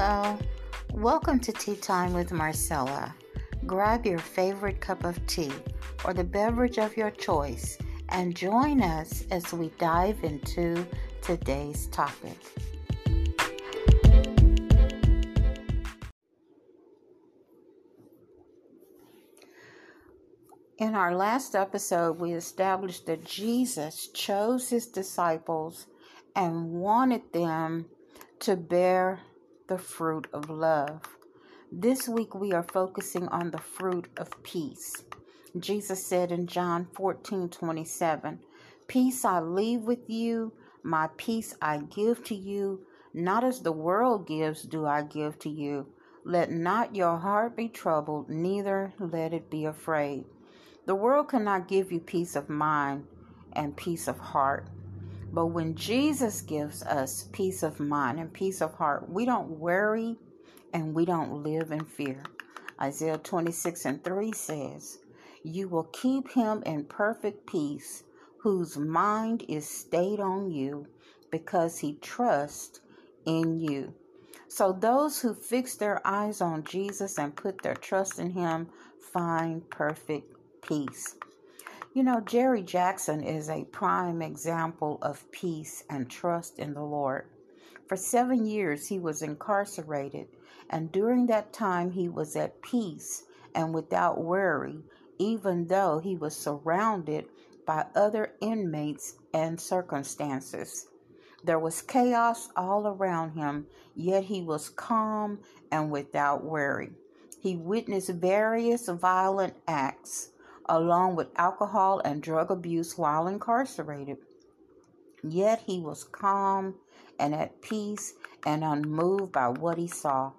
Hello, welcome to Tea Time with Marcella. Grab your favorite cup of tea or the beverage of your choice and join us as we dive into today's topic. In our last episode, we established that Jesus chose his disciples and wanted them to bear the fruit of love. This week we are focusing on the fruit of peace. Jesus said in John 14 27, Peace I leave with you, my peace I give to you, not as the world gives, do I give to you. Let not your heart be troubled, neither let it be afraid. The world cannot give you peace of mind and peace of heart. But when Jesus gives us peace of mind and peace of heart, we don't worry and we don't live in fear. Isaiah 26 and 3 says, You will keep him in perfect peace, whose mind is stayed on you, because he trusts in you. So those who fix their eyes on Jesus and put their trust in him find perfect peace. You know, Jerry Jackson is a prime example of peace and trust in the Lord. For seven years, he was incarcerated, and during that time, he was at peace and without worry, even though he was surrounded by other inmates and circumstances. There was chaos all around him, yet he was calm and without worry. He witnessed various violent acts along with alcohol and drug abuse while incarcerated. Yet he was calm and at peace and unmoved by what he saw.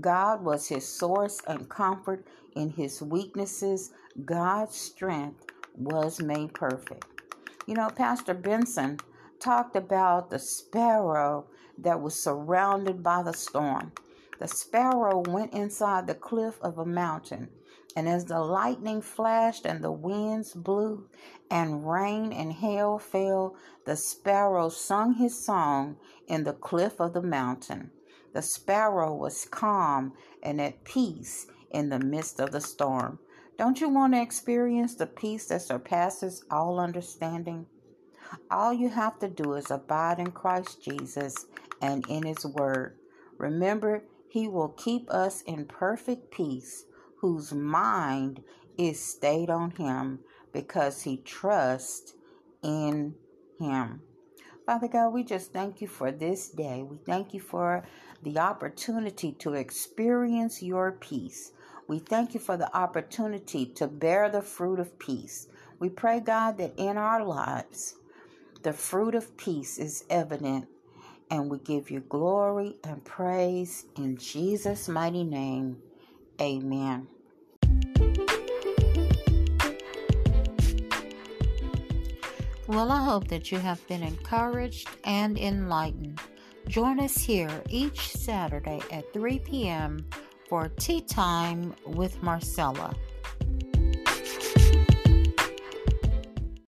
God was his source and comfort in his weaknesses. God's strength was made perfect. You know, Pastor Benson talked about the sparrow that was surrounded by the storm. The sparrow went inside the cliff of a mountain and as the lightning flashed and the winds blew and rain and hail fell, the sparrow sung his song in the cliff of the mountain. The sparrow was calm and at peace in the midst of the storm. Don't you want to experience the peace that surpasses all understanding? All you have to do is abide in Christ Jesus and in His Word. Remember, He will keep us in perfect peace whose mind is stayed on him because he trusts in him. Father God, we just thank you for this day. We thank you for the opportunity to experience your peace. We thank you for the opportunity to bear the fruit of peace. We pray, God, that in our lives, the fruit of peace is evident, and we give you glory and praise in Jesus' mighty name. Amen. Well, I hope that you have been encouraged and enlightened. Join us here each Saturday at 3 p.m. for Tea Time with Marcella.